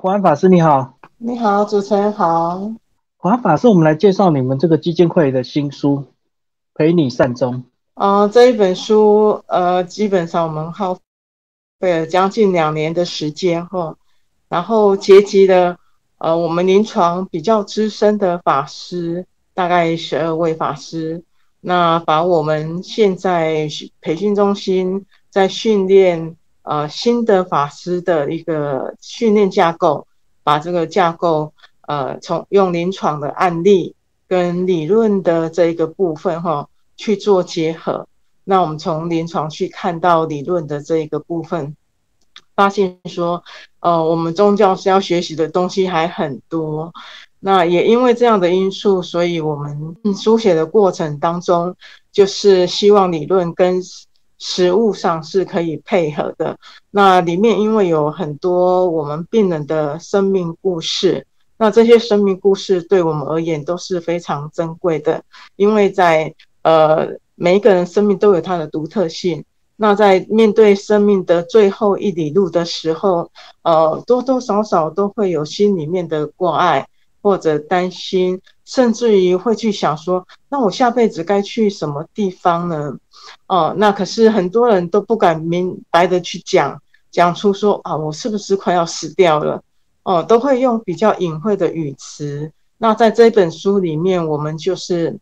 华安法师你好，你好，主持人好。华安法师，我们来介绍你们这个基金会的新书《陪你善终》。啊，这一本书，呃，基本上我们耗费了将近两年的时间哈，然后结集了呃我们临床比较资深的法师，大概十二位法师，那把我们现在培训中心在训练。呃，新的法师的一个训练架构，把这个架构呃，从用临床的案例跟理论的这一个部分哈去做结合。那我们从临床去看到理论的这一个部分，发现说，呃，我们宗教是要学习的东西还很多。那也因为这样的因素，所以我们书写的过程当中，就是希望理论跟实物上是可以配合的。那里面因为有很多我们病人的生命故事，那这些生命故事对我们而言都是非常珍贵的。因为在呃每一个人生命都有它的独特性。那在面对生命的最后一里路的时候，呃多多少少都会有心里面的挂碍或者担心，甚至于会去想说：那我下辈子该去什么地方呢？哦，那可是很多人都不敢明白的去讲，讲出说啊，我是不是快要死掉了？哦，都会用比较隐晦的语词。那在这本书里面，我们就是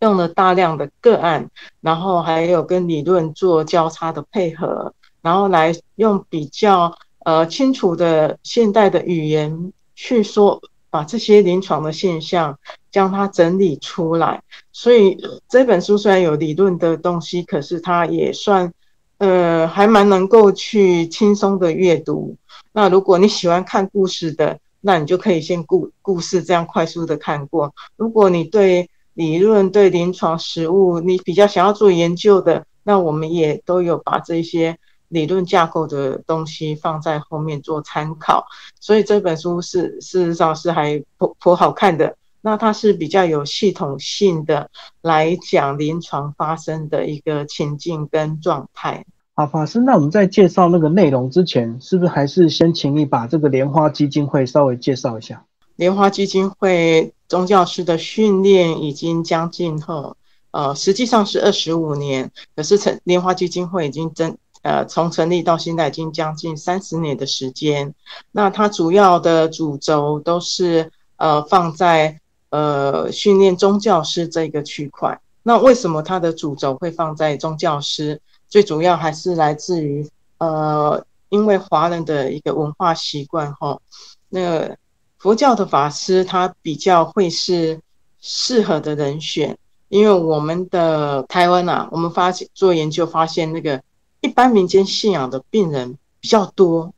用了大量的个案，然后还有跟理论做交叉的配合，然后来用比较呃清楚的现代的语言去说。把这些临床的现象将它整理出来，所以这本书虽然有理论的东西，可是它也算，呃，还蛮能够去轻松的阅读。那如果你喜欢看故事的，那你就可以先故故事这样快速的看过。如果你对理论、对临床实务你比较想要做研究的，那我们也都有把这些。理论架构的东西放在后面做参考，所以这本书是事实上是还颇颇好看的。那它是比较有系统性的来讲临床发生的一个情境跟状态。好，法师，那我们在介绍那个内容之前，是不是还是先请你把这个莲花基金会稍微介绍一下？莲花基金会宗教师的训练已经将近后，呃，实际上是二十五年，可是成莲花基金会已经真。呃，从成立到现在已经将近三十年的时间。那它主要的主轴都是呃放在呃训练宗教师这个区块。那为什么它的主轴会放在宗教师？最主要还是来自于呃，因为华人的一个文化习惯哈。那个佛教的法师他比较会是适合的人选，因为我们的台湾啊，我们发现做研究发现那个。一般民间信仰的病人比较多，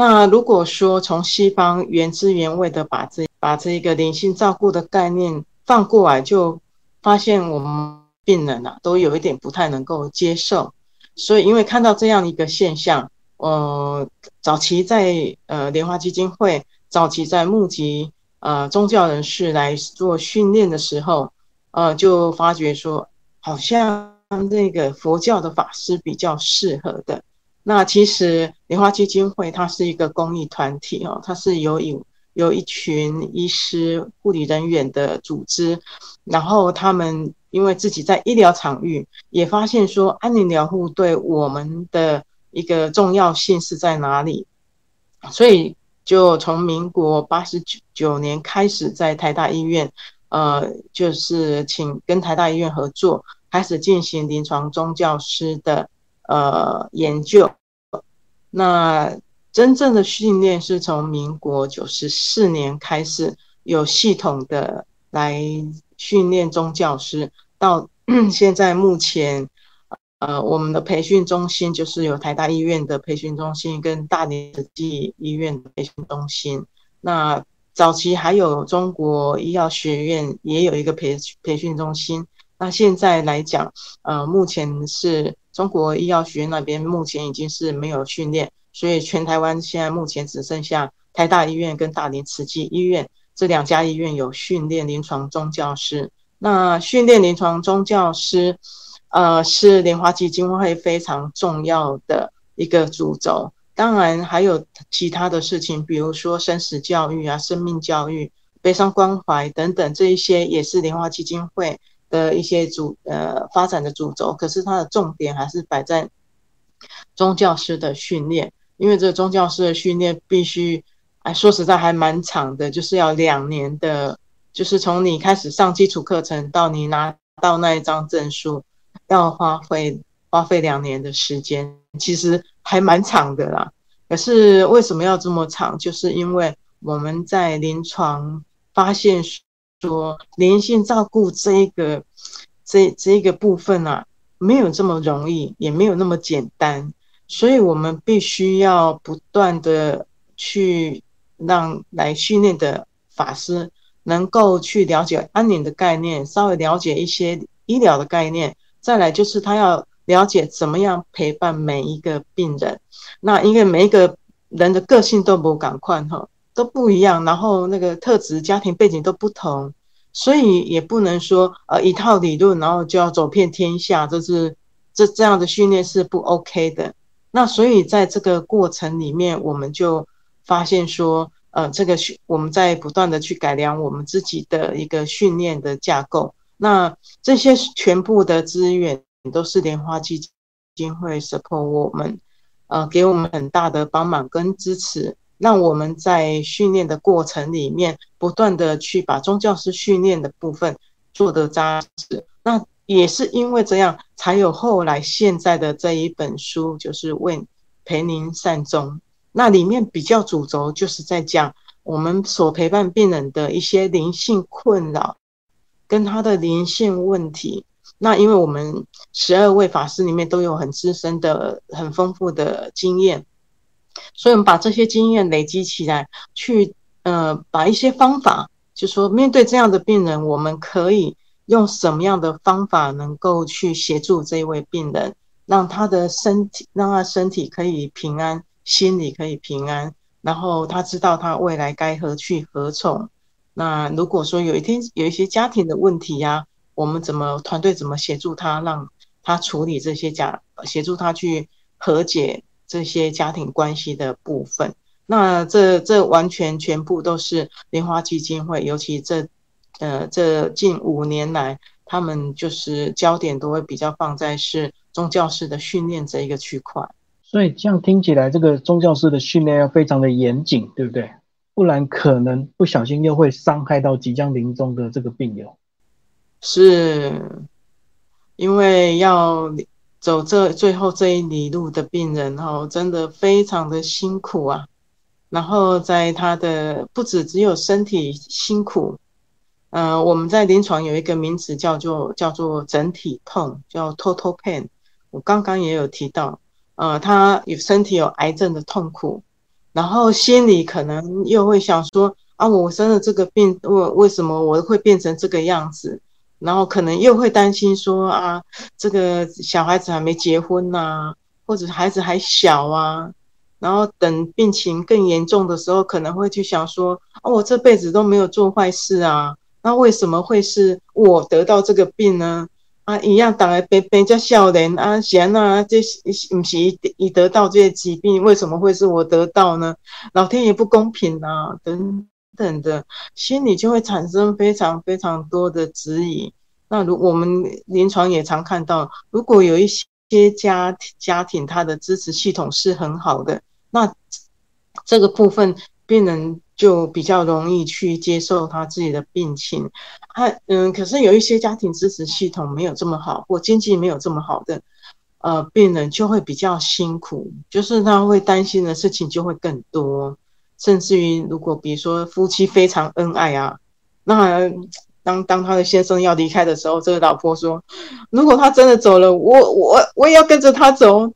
那如果说从西方原汁原味的把这把这一个灵性照顾的概念放过来，就发现我们病人啊都有一点不太能够接受。所以因为看到这样一个现象，呃，早期在呃莲花基金会早期在募集呃宗教人士来做训练的时候，呃，就发觉说好像。那个佛教的法师比较适合的。那其实莲花基金会它是一个公益团体哦，它是有有有一群医师、护理人员的组织，然后他们因为自己在医疗场域也发现说安宁疗护对我们的一个重要性是在哪里，所以就从民国八十九九年开始在台大医院，呃，就是请跟台大医院合作。开始进行临床宗教师的呃研究，那真正的训练是从民国九十四年开始有系统的来训练宗教师，到 现在目前呃我们的培训中心就是有台大医院的培训中心跟大连慈济医院培训中心，那早期还有中国医药学院也有一个培培训中心。那现在来讲，呃，目前是中国医药学院那边目前已经是没有训练，所以全台湾现在目前只剩下台大医院跟大连慈济医院这两家医院有训练临床中教师。那训练临床中教师，呃，是莲花基金会非常重要的一个主轴。当然还有其他的事情，比如说生死教育啊、生命教育、悲伤关怀等等，这一些也是莲花基金会的一些主呃发展的主轴。可是它的重点还是摆在宗教师的训练，因为这宗教师的训练必须，哎，说实在还蛮长的，就是要两年的，就是从你开始上基础课程到你拿到那一张证书，要花费花费两年的时间，其实。还蛮长的啦，可是为什么要这么长？就是因为我们在临床发现说，连性照顾这一个这这一个部分啊，没有这么容易，也没有那么简单，所以我们必须要不断的去让来训练的法师能够去了解安宁的概念，稍微了解一些医疗的概念，再来就是他要。了解怎么样陪伴每一个病人，那因为每一个人的个性都不赶快哈，都不一样，然后那个特质、家庭背景都不同，所以也不能说呃一套理论，然后就要走遍天下，这是这这样的训练是不 OK 的。那所以在这个过程里面，我们就发现说，呃，这个训我们在不断的去改良我们自己的一个训练的架构，那这些全部的资源。都是莲花基金会 support 我们，呃，给我们很大的帮忙跟支持，让我们在训练的过程里面，不断的去把宗教师训练的部分做得扎实。那也是因为这样，才有后来现在的这一本书，就是为陪您善终。那里面比较主轴就是在讲我们所陪伴病人的一些灵性困扰，跟他的灵性问题。那因为我们十二位法师里面都有很资深的、很丰富的经验，所以我们把这些经验累积起来，去呃把一些方法，就说面对这样的病人，我们可以用什么样的方法能够去协助这一位病人，让他的身体，让他身体可以平安，心里可以平安，然后他知道他未来该何去何从。那如果说有一天有一些家庭的问题呀，我们怎么团队怎么协助他，让他处理这些家，协助他去和解这些家庭关系的部分。那这这完全全部都是莲花基金会，尤其这呃这近五年来，他们就是焦点都会比较放在是宗教师的训练这一个区块。所以这样听起来，这个宗教师的训练要非常的严谨，对不对？不然可能不小心又会伤害到即将临终的这个病友。是，因为要走这最后这一里路的病人哈，真的非常的辛苦啊。然后在他的不止只有身体辛苦，嗯，我们在临床有一个名词叫做叫做整体痛，叫 total pain。我刚刚也有提到，呃，他有身体有癌症的痛苦，然后心里可能又会想说啊，我生了这个病，为为什么我会变成这个样子？然后可能又会担心说啊，这个小孩子还没结婚呐，或者孩子还小啊，然后等病情更严重的时候，可能会去想说啊，我这辈子都没有做坏事啊，那为什么会是我得到这个病呢？啊，一样当然被被叫笑脸啊，闲啊，这不是一得到这些疾病，为什么会是我得到呢？老天爷不公平啊，等。等的心里就会产生非常非常多的质疑。那如我们临床也常看到，如果有一些家家庭他的支持系统是很好的，那这个部分病人就比较容易去接受他自己的病情。他嗯，可是有一些家庭支持系统没有这么好，或经济没有这么好的，呃，病人就会比较辛苦，就是他会担心的事情就会更多。甚至于，如果比如说夫妻非常恩爱啊，那当当他的先生要离开的时候，这个老婆说：“如果他真的走了，我我我也要跟着他走。”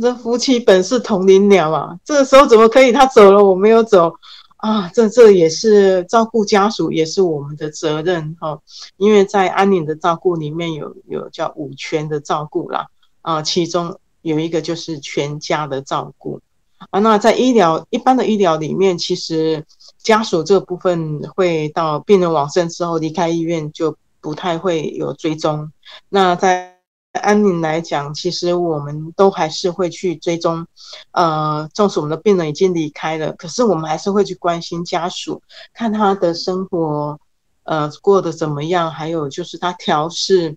这夫妻本是同林鸟啊，这个时候怎么可以？他走了，我没有走啊！这这也是照顾家属，也是我们的责任哈。因为在安宁的照顾里面有有叫五全的照顾啦啊，其中有一个就是全家的照顾。啊，那在医疗一般的医疗里面，其实家属这部分会到病人往生之后离开医院就不太会有追踪。那在安宁来讲，其实我们都还是会去追踪，呃，纵使我们的病人已经离开了，可是我们还是会去关心家属，看他的生活，呃，过得怎么样，还有就是他调试，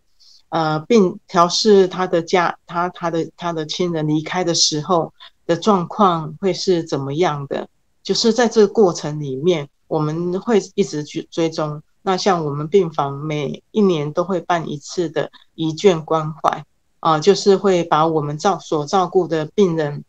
呃，病调试他的家，他他的他的亲人离开的时候的状况会是怎么样的？就是在这个过程里面，我们会一直去追踪。那像我们病房每一年都会办一次的遗眷关怀啊，就是会把我们照所照顾的病人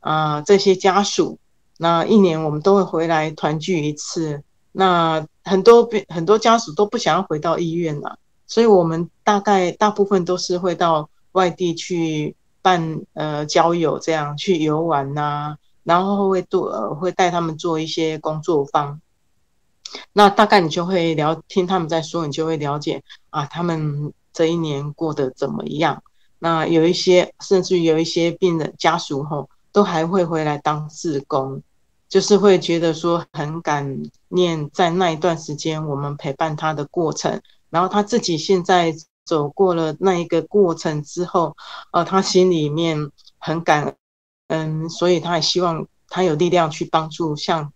啊这些家属，那一年我们都会回来团聚一次。那很多病很多家属都不想要回到医院了，所以我们大概大部分都是会到外地去办呃交友，这样去游玩呐，然后会做会带他们做一些工作坊。那大概你就会聊，听他们在说，你就会了解啊，他们这一年过得怎么样？那有一些，甚至于有一些病人家属吼，都还会回来当志工，就是会觉得说很感念，在那一段时间我们陪伴他的过程，然后他自己现在走过了那一个过程之后，呃，他心里面很感恩，所以他也希望他有力量去帮助像。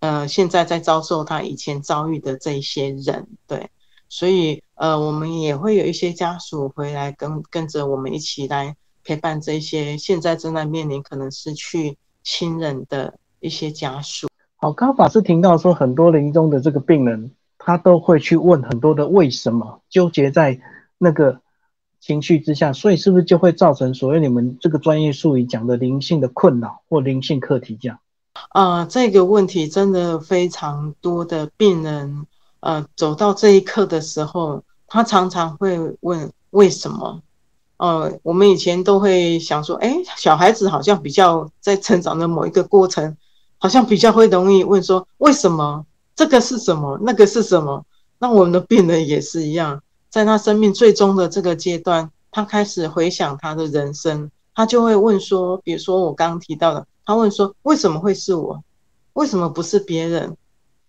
呃，现在在遭受他以前遭遇的这些人，对，所以呃，我们也会有一些家属回来跟跟着我们一起来陪伴这些现在正在面临可能失去亲人的一些家属。好，刚法师听到说，很多临终的这个病人，他都会去问很多的为什么，纠结在那个情绪之下，所以是不是就会造成所谓你们这个专业术语讲的灵性的困扰或灵性课题这样？啊，这个问题真的非常多的病人，呃，走到这一刻的时候，他常常会问为什么？呃，我们以前都会想说，哎，小孩子好像比较在成长的某一个过程，好像比较会容易问说为什么？这个是什么？那个是什么？那我们的病人也是一样，在他生命最终的这个阶段，他开始回想他的人生，他就会问说，比如说我刚刚提到的。他问说：“为什么会是我？为什么不是别人？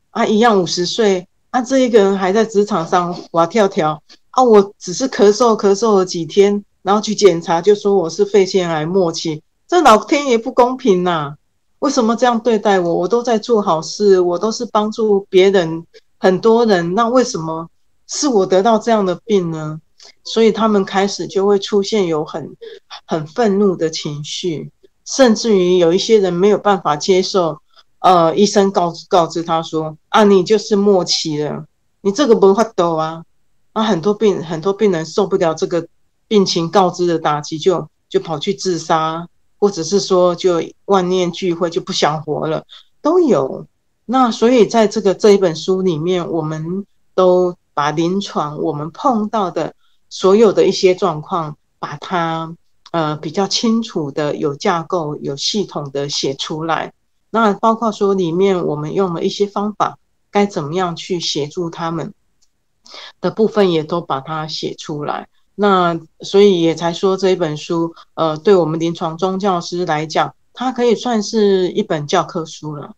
啊，一样五十岁，啊，这一个人还在职场上哇跳跳，啊，我只是咳嗽咳嗽了几天，然后去检查就说我是肺腺癌末期，这老天爷不公平呐！为什么这样对待我？我都在做好事，我都是帮助别人很多人，那为什么是我得到这样的病呢？所以他们开始就会出现有很很愤怒的情绪。”甚至于有一些人没有办法接受，呃，医生告告知他说啊，你就是末期了，你这个不会抖啊，啊，很多病很多病人受不了这个病情告知的打击，就就跑去自杀，或者是说就万念俱灰，就不想活了，都有。那所以在这个这一本书里面，我们都把临床我们碰到的所有的一些状况，把它。呃，比较清楚的、有架构、有系统的写出来。那包括说里面我们用了一些方法，该怎么样去协助他们的部分，也都把它写出来。那所以也才说这一本书，呃，对我们临床宗教师来讲，它可以算是一本教科书了。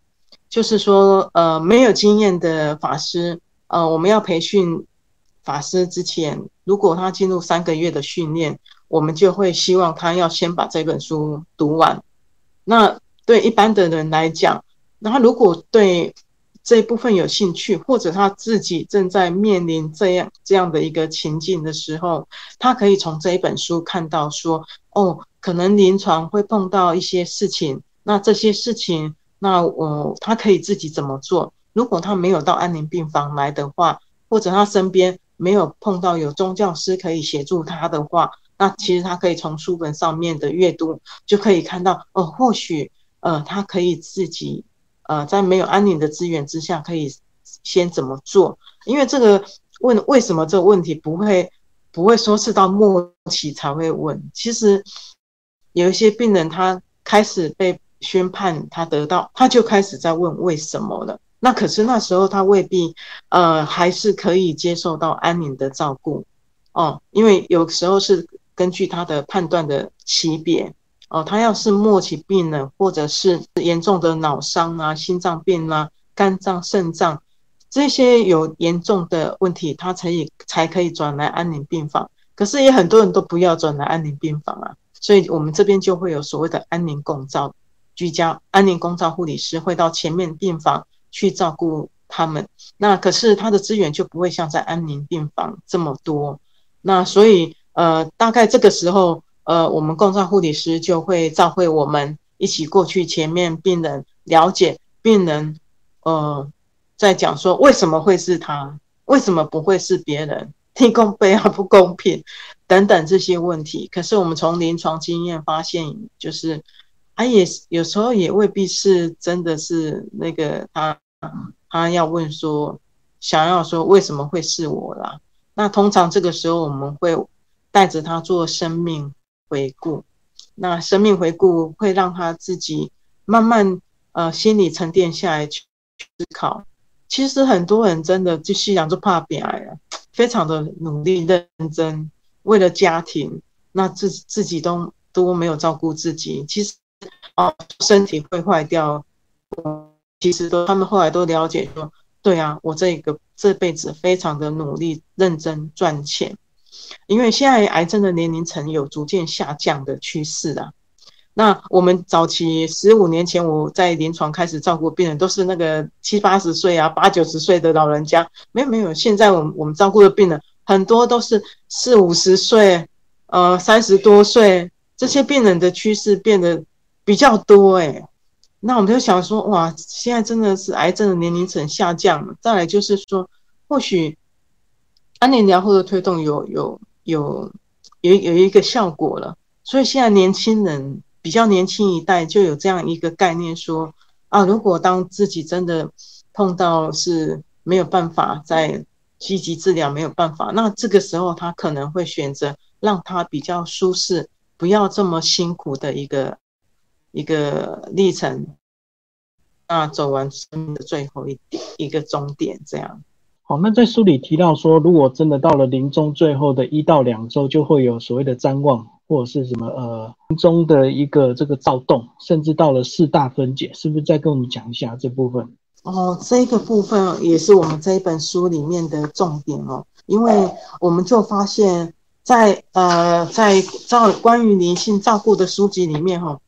就是说，呃，没有经验的法师，呃，我们要培训法师之前，如果他进入三个月的训练。我们就会希望他要先把这本书读完。那对一般的人来讲，那他如果对这一部分有兴趣，或者他自己正在面临这样这样的一个情境的时候，他可以从这一本书看到说，哦，可能临床会碰到一些事情，那这些事情，那我他可以自己怎么做？如果他没有到安宁病房来的话，或者他身边没有碰到有宗教师可以协助他的话。那其实他可以从书本上面的阅读就可以看到，哦，或许呃，他可以自己呃，在没有安宁的资源之下，可以先怎么做？因为这个问为什么这个问题不会不会说是到末期才会问？其实有一些病人他开始被宣判他得到，他就开始在问为什么了。那可是那时候他未必呃还是可以接受到安宁的照顾哦，因为有时候是。根据他的判断的级别，哦，他要是末期病人，或者是严重的脑伤啊、心脏病啊、肝脏、肾脏这些有严重的问题，他才以才可以转来安宁病房。可是也很多人都不要转来安宁病房啊，所以我们这边就会有所谓的安宁共照居家安宁共照护理师会到前面病房去照顾他们。那可是他的资源就不会像在安宁病房这么多。那所以呃，大概这个时候呃，我们共照护理师就会召会我们一起过去前面病人了解病人呃，在讲说为什么会是他，为什么不会是别人。提供备啊不公平等等这些问题，可是我们从临床经验发现，就是他也有时候也未必是真的是那个他他要问说想要说为什么会是我啦？那通常这个时候我们会带着他做生命回顾，那生命回顾会让他自己慢慢呃心理沉淀下来去思考。其实很多人真的就信仰就怕变癌了。非常的努力认真，为了家庭，那自自己都都没有照顾自己。其实身体会坏掉。其实都他们后来都了解说，对啊，我这个这辈子非常的努力认真赚钱，因为现在癌症的年龄层有逐渐下降的趋势啊。那我们早期十五年前，我在临床开始照顾病人，都是那个七八十岁啊、八九十岁的老人家。没有没有，现在我们我们照顾的病人很多都是四五十岁，呃，三十多岁，这些病人的趋势变得比较多哎。那我们就想说，哇，现在真的是癌症的年龄层下降了。再来就是说，或许安宁疗护的推动有有有有有一个效果了，所以现在年轻人。比较年轻一代就有这样一个概念，说啊，如果当自己真的碰到是没有办法在积极治疗，没有办法，那这个时候他可能会选择让他比较舒适，不要这么辛苦的一个一个历程，那走完生命的最后一点一个终点，这样。好，那在书里提到说，如果真的到了临终最后的一到两周，就会有所谓的瞻望。或者是什么呃临终的一个这个躁动，甚至到了四大分解，是不是再跟我们讲一下这部分？哦，这个部分也是我们这一本书里面的重点哦，因为我们就发现，在呃在照关于灵性照顾的书籍里面哈，哎，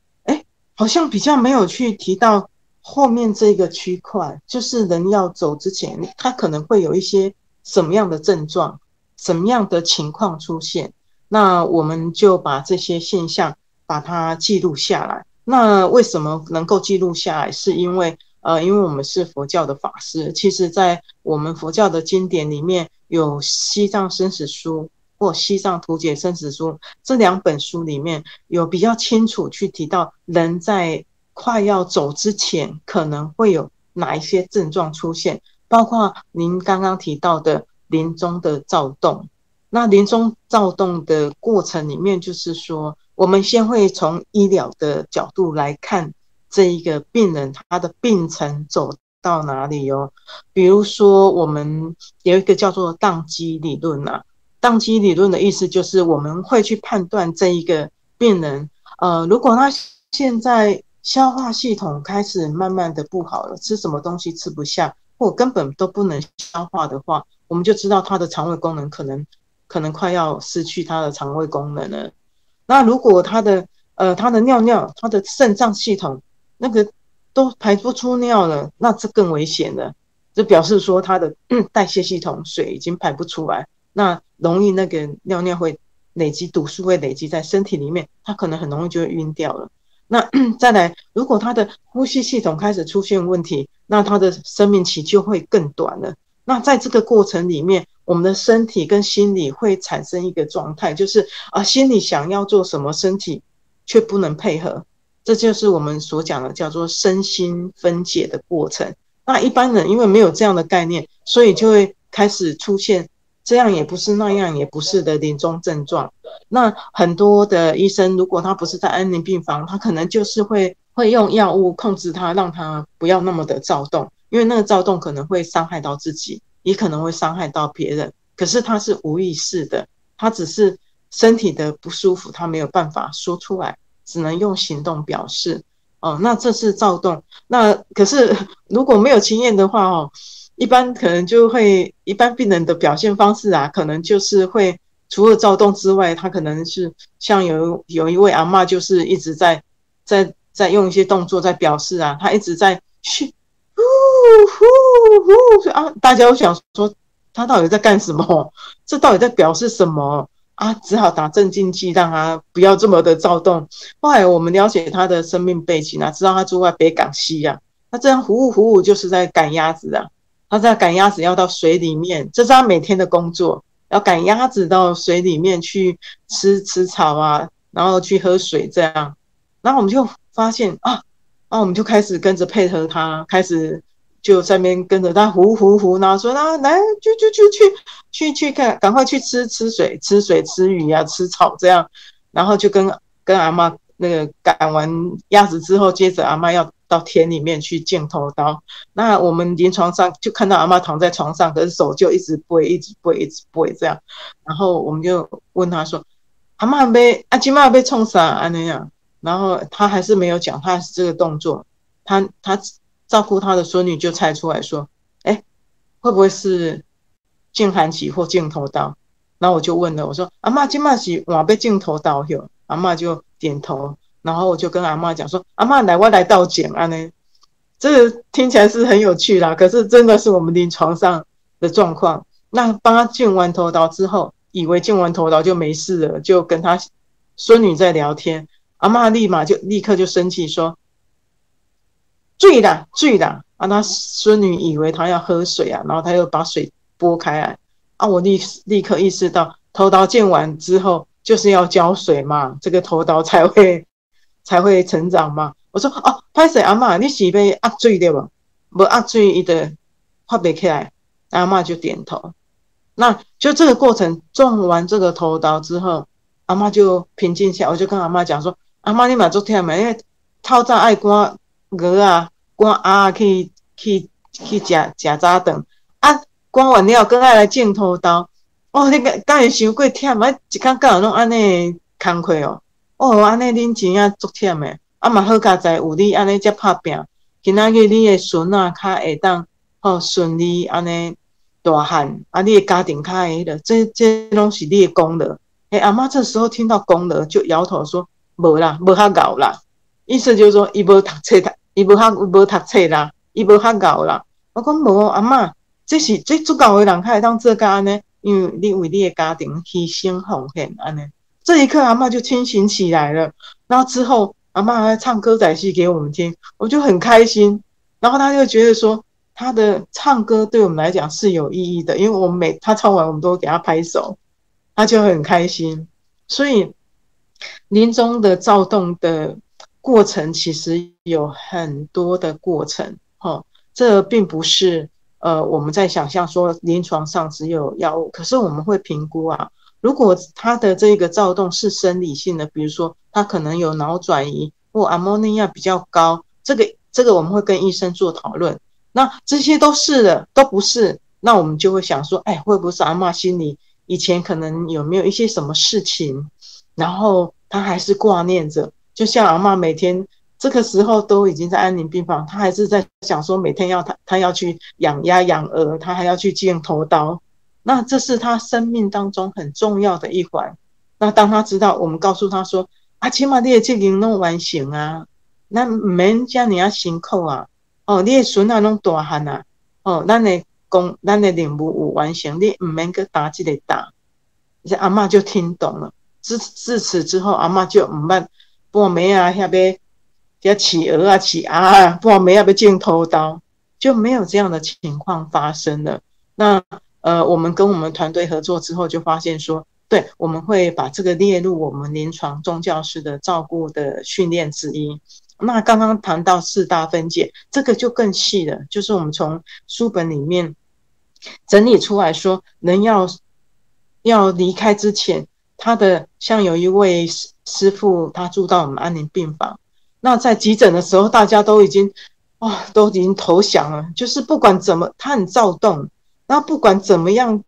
好像比较没有去提到后面这个区块，就是人要走之前，他可能会有一些什么样的症状，什么样的情况出现。那我们就把这些现象把它记录下来。那为什么能够记录下来？是因为呃，因为我们是佛教的法师。其实，在我们佛教的经典里面有《西藏生死书》或《西藏图解生死书》这两本书里面有比较清楚去提到人在快要走之前可能会有哪一些症状出现，包括您刚刚提到的临终的躁动。那临终躁动的过程里面，就是说，我们先会从医疗的角度来看这一个病人他的病程走到哪里哦。比如说，我们有一个叫做宕机理论呐。宕机理论的意思就是，我们会去判断这一个病人，呃，如果他现在消化系统开始慢慢的不好了，吃什么东西吃不下，或根本都不能消化的话，我们就知道他的肠胃功能可能。可能快要失去他的肠胃功能了。那如果他的呃他的尿尿，他的肾脏系统那个都排不出尿了，那这更危险了。这表示说他的 代谢系统水已经排不出来，那容易那个尿尿会累积毒素，会累积在身体里面，他可能很容易就会晕掉了。那 再来，如果他的呼吸系统开始出现问题，那他的生命期就会更短了。那在这个过程里面，我们的身体跟心理会产生一个状态，就是啊，心里想要做什么，身体却不能配合，这就是我们所讲的叫做身心分解的过程。那一般人因为没有这样的概念，所以就会开始出现这样也不是那样也不是的临终症状。那很多的医生，如果他不是在安宁病房，他可能就是会会用药物控制他，让他不要那么的躁动。因为那个躁动可能会伤害到自己，也可能会伤害到别人。可是他是无意识的，他只是身体的不舒服，他没有办法说出来，只能用行动表示。哦，那这是躁动。那可是如果没有经验的话，哦，一般可能就会一般病人的表现方式啊，可能就是会除了躁动之外，他可能是像有有一位阿嬷，就是一直在在在用一些动作在表示啊，他一直在嘘呼呼呼啊，大家都想说他到底在干什么？这到底在表示什么啊？只好打镇静剂，让他不要这么的躁动。后来我们了解他的生命背景啊，知道他住在北港西呀，他这样呼呼呼就是在赶鸭子啊。他在赶鸭子，要到水里面，这是他每天的工作，要赶鸭子到水里面去吃吃草啊，然后去喝水这样。然后我们就发现啊，啊，我们就开始跟着配合他，开始就在那边跟着他呼呼呼，然后说啊，来，去去去去去去看，赶快去吃吃水，吃水吃鱼啊，吃草这样。然后就跟跟阿妈那个赶完鸭子之后，接着阿妈要。到田里面去镜头刀，那我们临床上就看到阿妈躺在床上，可是手就一直背，一直背，一直背这样。然后我们就问他说：“阿妈被阿金妈被冲啥啊那样？”然后他还是没有讲，他这个动作，他他照顾他的孙女就猜出来说：“哎，会不会是镜寒起或镜头刀？”然后我就问了，我说：“阿妈金妈是往被镜头刀哟？”阿妈就点头。然后我就跟阿妈讲说：“阿妈来，我来倒剪啊呢。”这个听起来是很有趣啦，可是真的是我们临床上的状况。那帮他进完头刀之后，以为进完头刀就没事了，就跟他孙女在聊天。阿妈立马就立刻就生气说：“醉了，醉了！”啊，他孙女以为他要喝水啊，然后他又把水拨开来。啊，我立立刻意识到，头刀剪完之后就是要浇水嘛，这个头刀才会。才会成长嘛？我说哦，拍水阿妈，你是被压水对吧？不压水，伊的发不起来。阿妈就点头。那就这个过程，种完这个头刀之后，阿妈就平静下。我就跟阿妈讲说：“阿妈，你嘛做忝嘛，因为透早爱赶鹅啊，赶鸭去去去食食早顿啊，赶完了更爱来剪头刀。哦，你个敢会伤过忝啊？一工敢有拢安尼工课哦。”哦，安尼恁钱啊足忝诶，啊嘛好佳在有你安尼遮拍拼，今仔日你诶孙啊较会当吼顺利安尼大汉，啊你诶家庭较会了，这这拢是你诶功劳。诶，阿妈这时候听到功劳就摇头说：无啦，无较搞啦。意思就是说，伊无读册，伊无较无读册啦，伊无较搞啦。我讲无，阿妈，这是最足够诶人较会当做家安尼，因为你为你诶家庭牺牲奉献安尼。这一刻，阿妈就清醒起来了。然后之后，阿妈还唱歌仔戏给我们听，我就很开心。然后他就觉得说，他的唱歌对我们来讲是有意义的，因为我们每他唱完，我们都给他拍手，他就很开心。所以，临终的躁动的过程其实有很多的过程。哈，这并不是呃我们在想象说临床上只有药物，可是我们会评估啊。如果他的这个躁动是生理性的，比如说他可能有脑转移或阿莫尼亚比较高，这个这个我们会跟医生做讨论。那这些都是的，都不是，那我们就会想说，哎，会不会是阿妈心里以前可能有没有一些什么事情，然后他还是挂念着，就像阿妈每天这个时候都已经在安宁病房，他还是在想说每天要他他要去养鸭养鹅，他还要去见头刀。那这是他生命当中很重要的一环。那当他知道，我们告诉他说：“啊，起码你的这经弄完成啊，那免叫你要辛苦啊。哦，你的孙啊弄大汉啊，哦，咱的工，咱的任务有完成，你唔免去打这个打。”这阿妈就听懂了。自自此之后，阿妈就唔办半暝啊，下边要企鹅啊，企鸭啊，半暝要被剪头刀，就没有这样的情况发生了。那。呃，我们跟我们团队合作之后，就发现说，对，我们会把这个列入我们临床中教师的照顾的训练之一。那刚刚谈到四大分解，这个就更细了，就是我们从书本里面整理出来说，人要要离开之前，他的像有一位师师傅，他住到我们安宁病房，那在急诊的时候，大家都已经哇，都已经投降了，就是不管怎么，他很躁动。那不管怎么样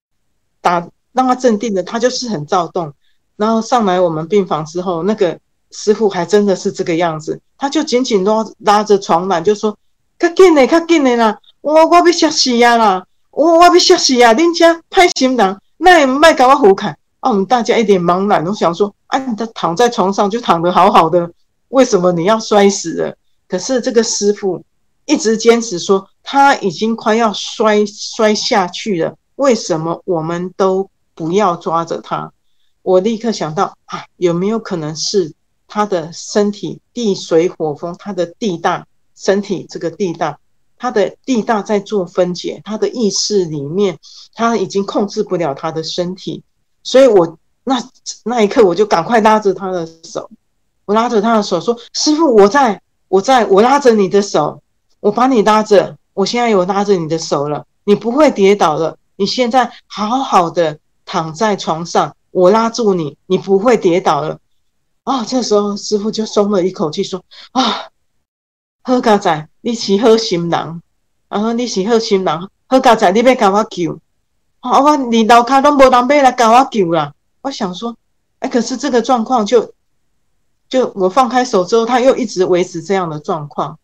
打，让他镇定的，他就是很躁动。然后上来我们病房之后，那个师傅还真的是这个样子，他就紧紧拉拉着床板，就说：“快紧的，快紧的啦！我我要吓死呀啦！我我要吓死呀！恁家派心人，那也卖给我扶开。啊，我们大家一脸茫然，都想说，啊，他躺在床上就躺得好好的，为什么你要摔死了？可是这个师傅一直坚持说，他已经快要摔摔下去了，为什么我们都不要抓着他？我立刻想到啊，有没有可能是他的身体地水火风，他的地大身体这个地大，他的地大在做分解，他的意识里面他已经控制不了他的身体，所以我那那一刻我就赶快拉着他的手，我拉着他的手说：“师傅，我在，我在，我拉着你的手，我把你拉着，我现在有拉着你的手了，你不会跌倒了，你现在好好的躺在床上。”我拉住你，你不会跌倒了啊！这时候师傅就松了一口气，说：“啊，好家仔，你是喝心人，然后你是喝心人，好家仔，你要甲我救，好我你楼卡都无人要来甲我救啦。”我想说，哎，可是这个状况就就我放开手之后，他又一直维持这样的状况。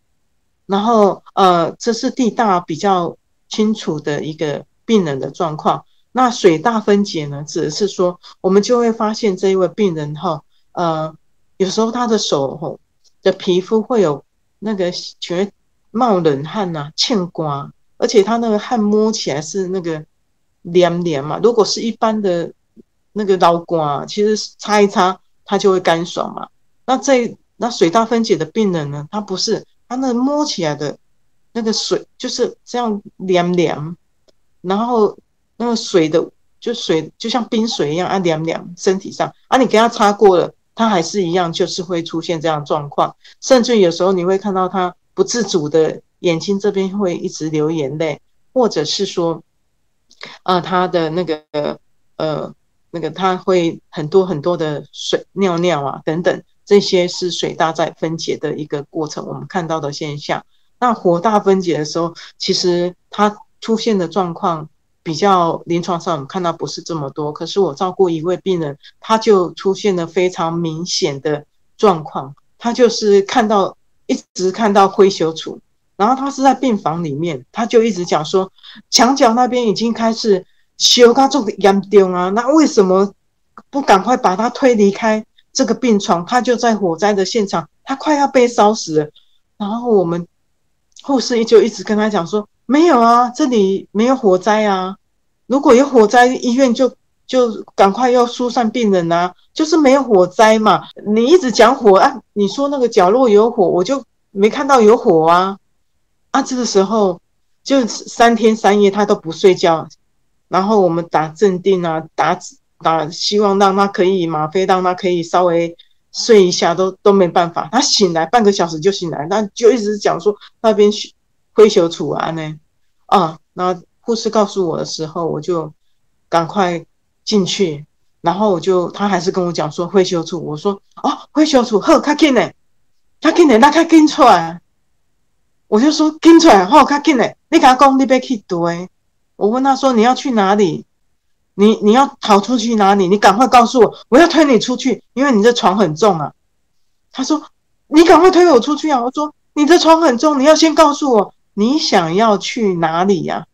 然后呃，这是地大比较清楚的一个病人的状况。那水大分解呢，指的是说，我们就会发现这一位病人哈，呃，有时候他的手吼的皮肤会有那个全冒冷汗呐，欠刮，而且他那个汗摸起来是那个凉凉嘛。如果是一般的那个刀刮，其实擦一擦它就会干爽嘛。那这那水大分解的病人呢，他不是，他那摸起来的那个水就是这样凉凉，然后。那个水的就水就像冰水一样啊凉凉，身体上啊你给他擦过了，他还是一样，就是会出现这样状况。甚至有时候你会看到他不自主的眼睛这边会一直流眼泪，或者是说，呃他的那个呃那个他会很多很多的水尿尿啊等等，这些是水大在分解的一个过程，我们看到的现象。那火大分解的时候，其实它出现的状况。比较临床上我们看到不是这么多，可是我照顾一位病人，他就出现了非常明显的状况，他就是看到一直看到灰朽处，然后他是在病房里面，他就一直讲说墙角那边已经开始修，他做的严重啊，那为什么不赶快把他推离开这个病床？他就在火灾的现场，他快要被烧死了，然后我们护士就一直跟他讲说。没有啊，这里没有火灾啊。如果有火灾，医院就就赶快要疏散病人啊。就是没有火灾嘛。你一直讲火啊，你说那个角落有火，我就没看到有火啊。啊，这个时候就三天三夜他都不睡觉，然后我们打镇定啊，打打希望让他可以吗啡，让他可以稍微睡一下，都都没办法。他醒来半个小时就醒来，那就一直讲说那边灰朽处啊呢。啊，那护士告诉我的时候，我就赶快进去，然后我就他还是跟我讲说会修处，我说哦会修处，好，快紧嘞，他进嘞，那快进出来，我就说紧出来，好，快紧嘞，你跟他讲你别去堆，我问他说你要去哪里，你你要逃出去哪里？你赶快告诉我，我要推你出去，因为你这床很重啊。他说你赶快推我出去啊！我说你的床很重，你要先告诉我。你想要去哪里呀？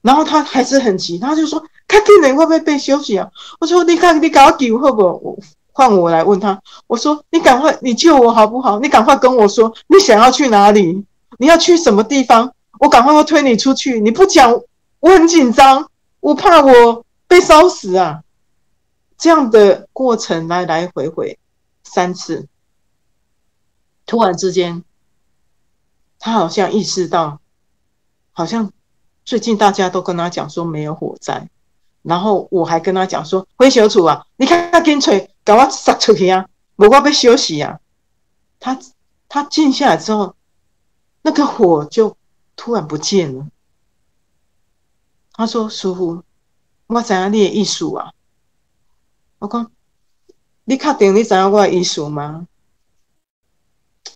然后他还是很急，他就说：“看病人会不会被休息啊？”我说：“你看，你搞丢会不？我换我来问他。我说：你赶快，你救我好不好？你赶快跟我说，你想要去哪里？你要去什么地方？我赶快要推你出去。你不讲，我很紧张，我怕我被烧死啊！这样的过程来来回回三次，突然之间。”他好像意识到，好像最近大家都跟他讲说没有火灾，然后我还跟他讲说灰小楚啊，你看他跟锤，赶快杀出去啊，我要被休息啊。他他静下来之后，那个火就突然不见了。他说：“师傅，我怎样练艺术啊？”我讲：“你确定你怎样我艺术吗？”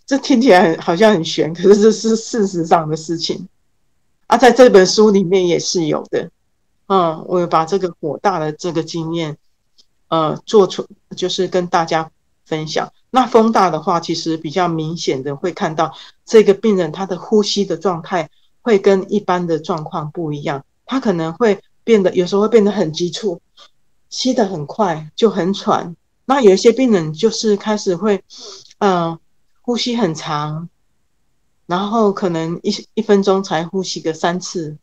这听起来好像很玄，可是这是事实上的事情啊，在这本书里面也是有的。嗯，我把这个火大的这个经验，呃，做出就是跟大家分享。那风大的话，其实比较明显的会看到这个病人他的呼吸的状态会跟一般的状况不一样，他可能会变得有时候会变得很急促，吸得很快，就很喘。那有一些病人就是开始会，呃，呼吸很长，然后可能一一分钟才呼吸个三次、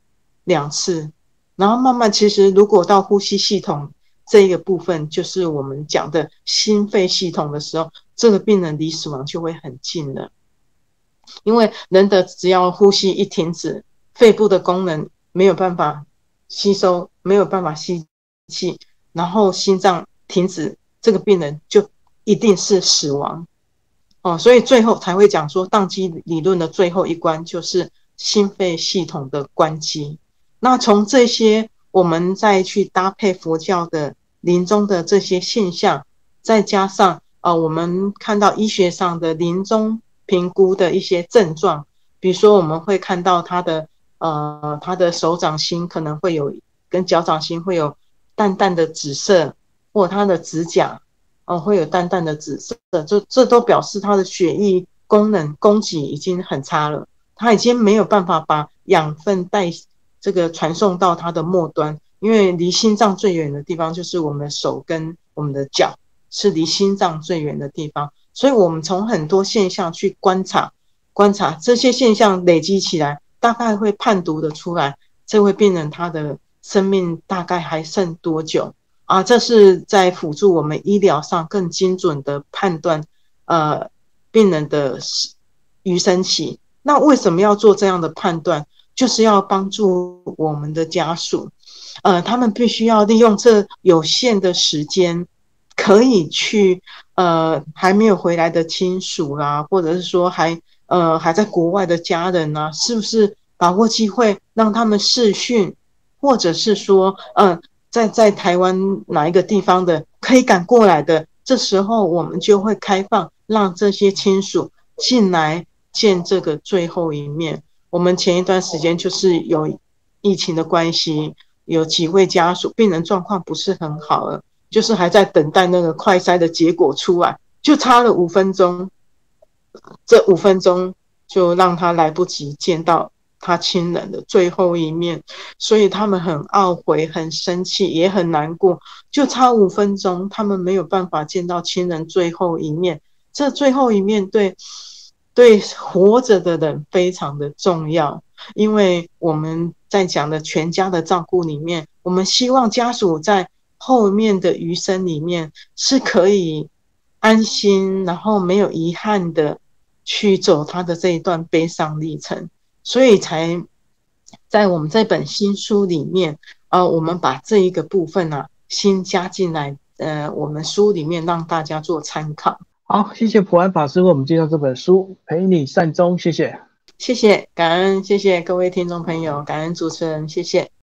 两次，然后慢慢其实如果到呼吸系统这一个部分，就是我们讲的心肺系统的时候，这个病人离死亡就会很近了。因为人的只要呼吸一停止，肺部的功能没有办法吸收，没有办法吸气，然后心脏停止。这个病人就一定是死亡哦，所以最后才会讲说，宕机理论的最后一关就是心肺系统的关机。那从这些，我们再去搭配佛教的临终的这些现象，再加上呃，我们看到医学上的临终评估的一些症状，比如说我们会看到他的呃，他的手掌心可能会有跟脚掌心会有淡淡的紫色。或他的指甲，哦，会有淡淡的紫色，这这都表示他的血液功能供给已经很差了，他已经没有办法把养分带这个传送到他的末端，因为离心脏最远的地方就是我们的手跟我们的脚，是离心脏最远的地方，所以我们从很多现象去观察，观察这些现象累积起来，大概会判读的出来，这位病人他的生命大概还剩多久。啊，这是在辅助我们医疗上更精准的判断，呃，病人的余生期。那为什么要做这样的判断？就是要帮助我们的家属，呃，他们必须要利用这有限的时间，可以去呃还没有回来的亲属啦，或者是说还呃还在国外的家人啊，是不是把握机会让他们视讯，或者是说嗯。在在台湾哪一个地方的可以赶过来的，这时候我们就会开放，让这些亲属进来见这个最后一面。我们前一段时间就是有疫情的关系，有几位家属病人状况不是很好了，就是还在等待那个快筛的结果出来，就差了五分钟，这五分钟就让他来不及见到。他亲人的最后一面，所以他们很懊悔、很生气，也很难过。就差五分钟，他们没有办法见到亲人最后一面。这最后一面对对活着的人非常的重要，因为我们在讲的全家的照顾里面，我们希望家属在后面的余生里面是可以安心，然后没有遗憾的去走他的这一段悲伤历程。所以才在我们这本新书里面，呃，我们把这一个部分呢，新加进来，呃，我们书里面让大家做参考。好，谢谢普安法师为我们介绍这本书，陪你善终，谢谢，谢谢，感恩，谢谢各位听众朋友，感恩主持人，谢谢。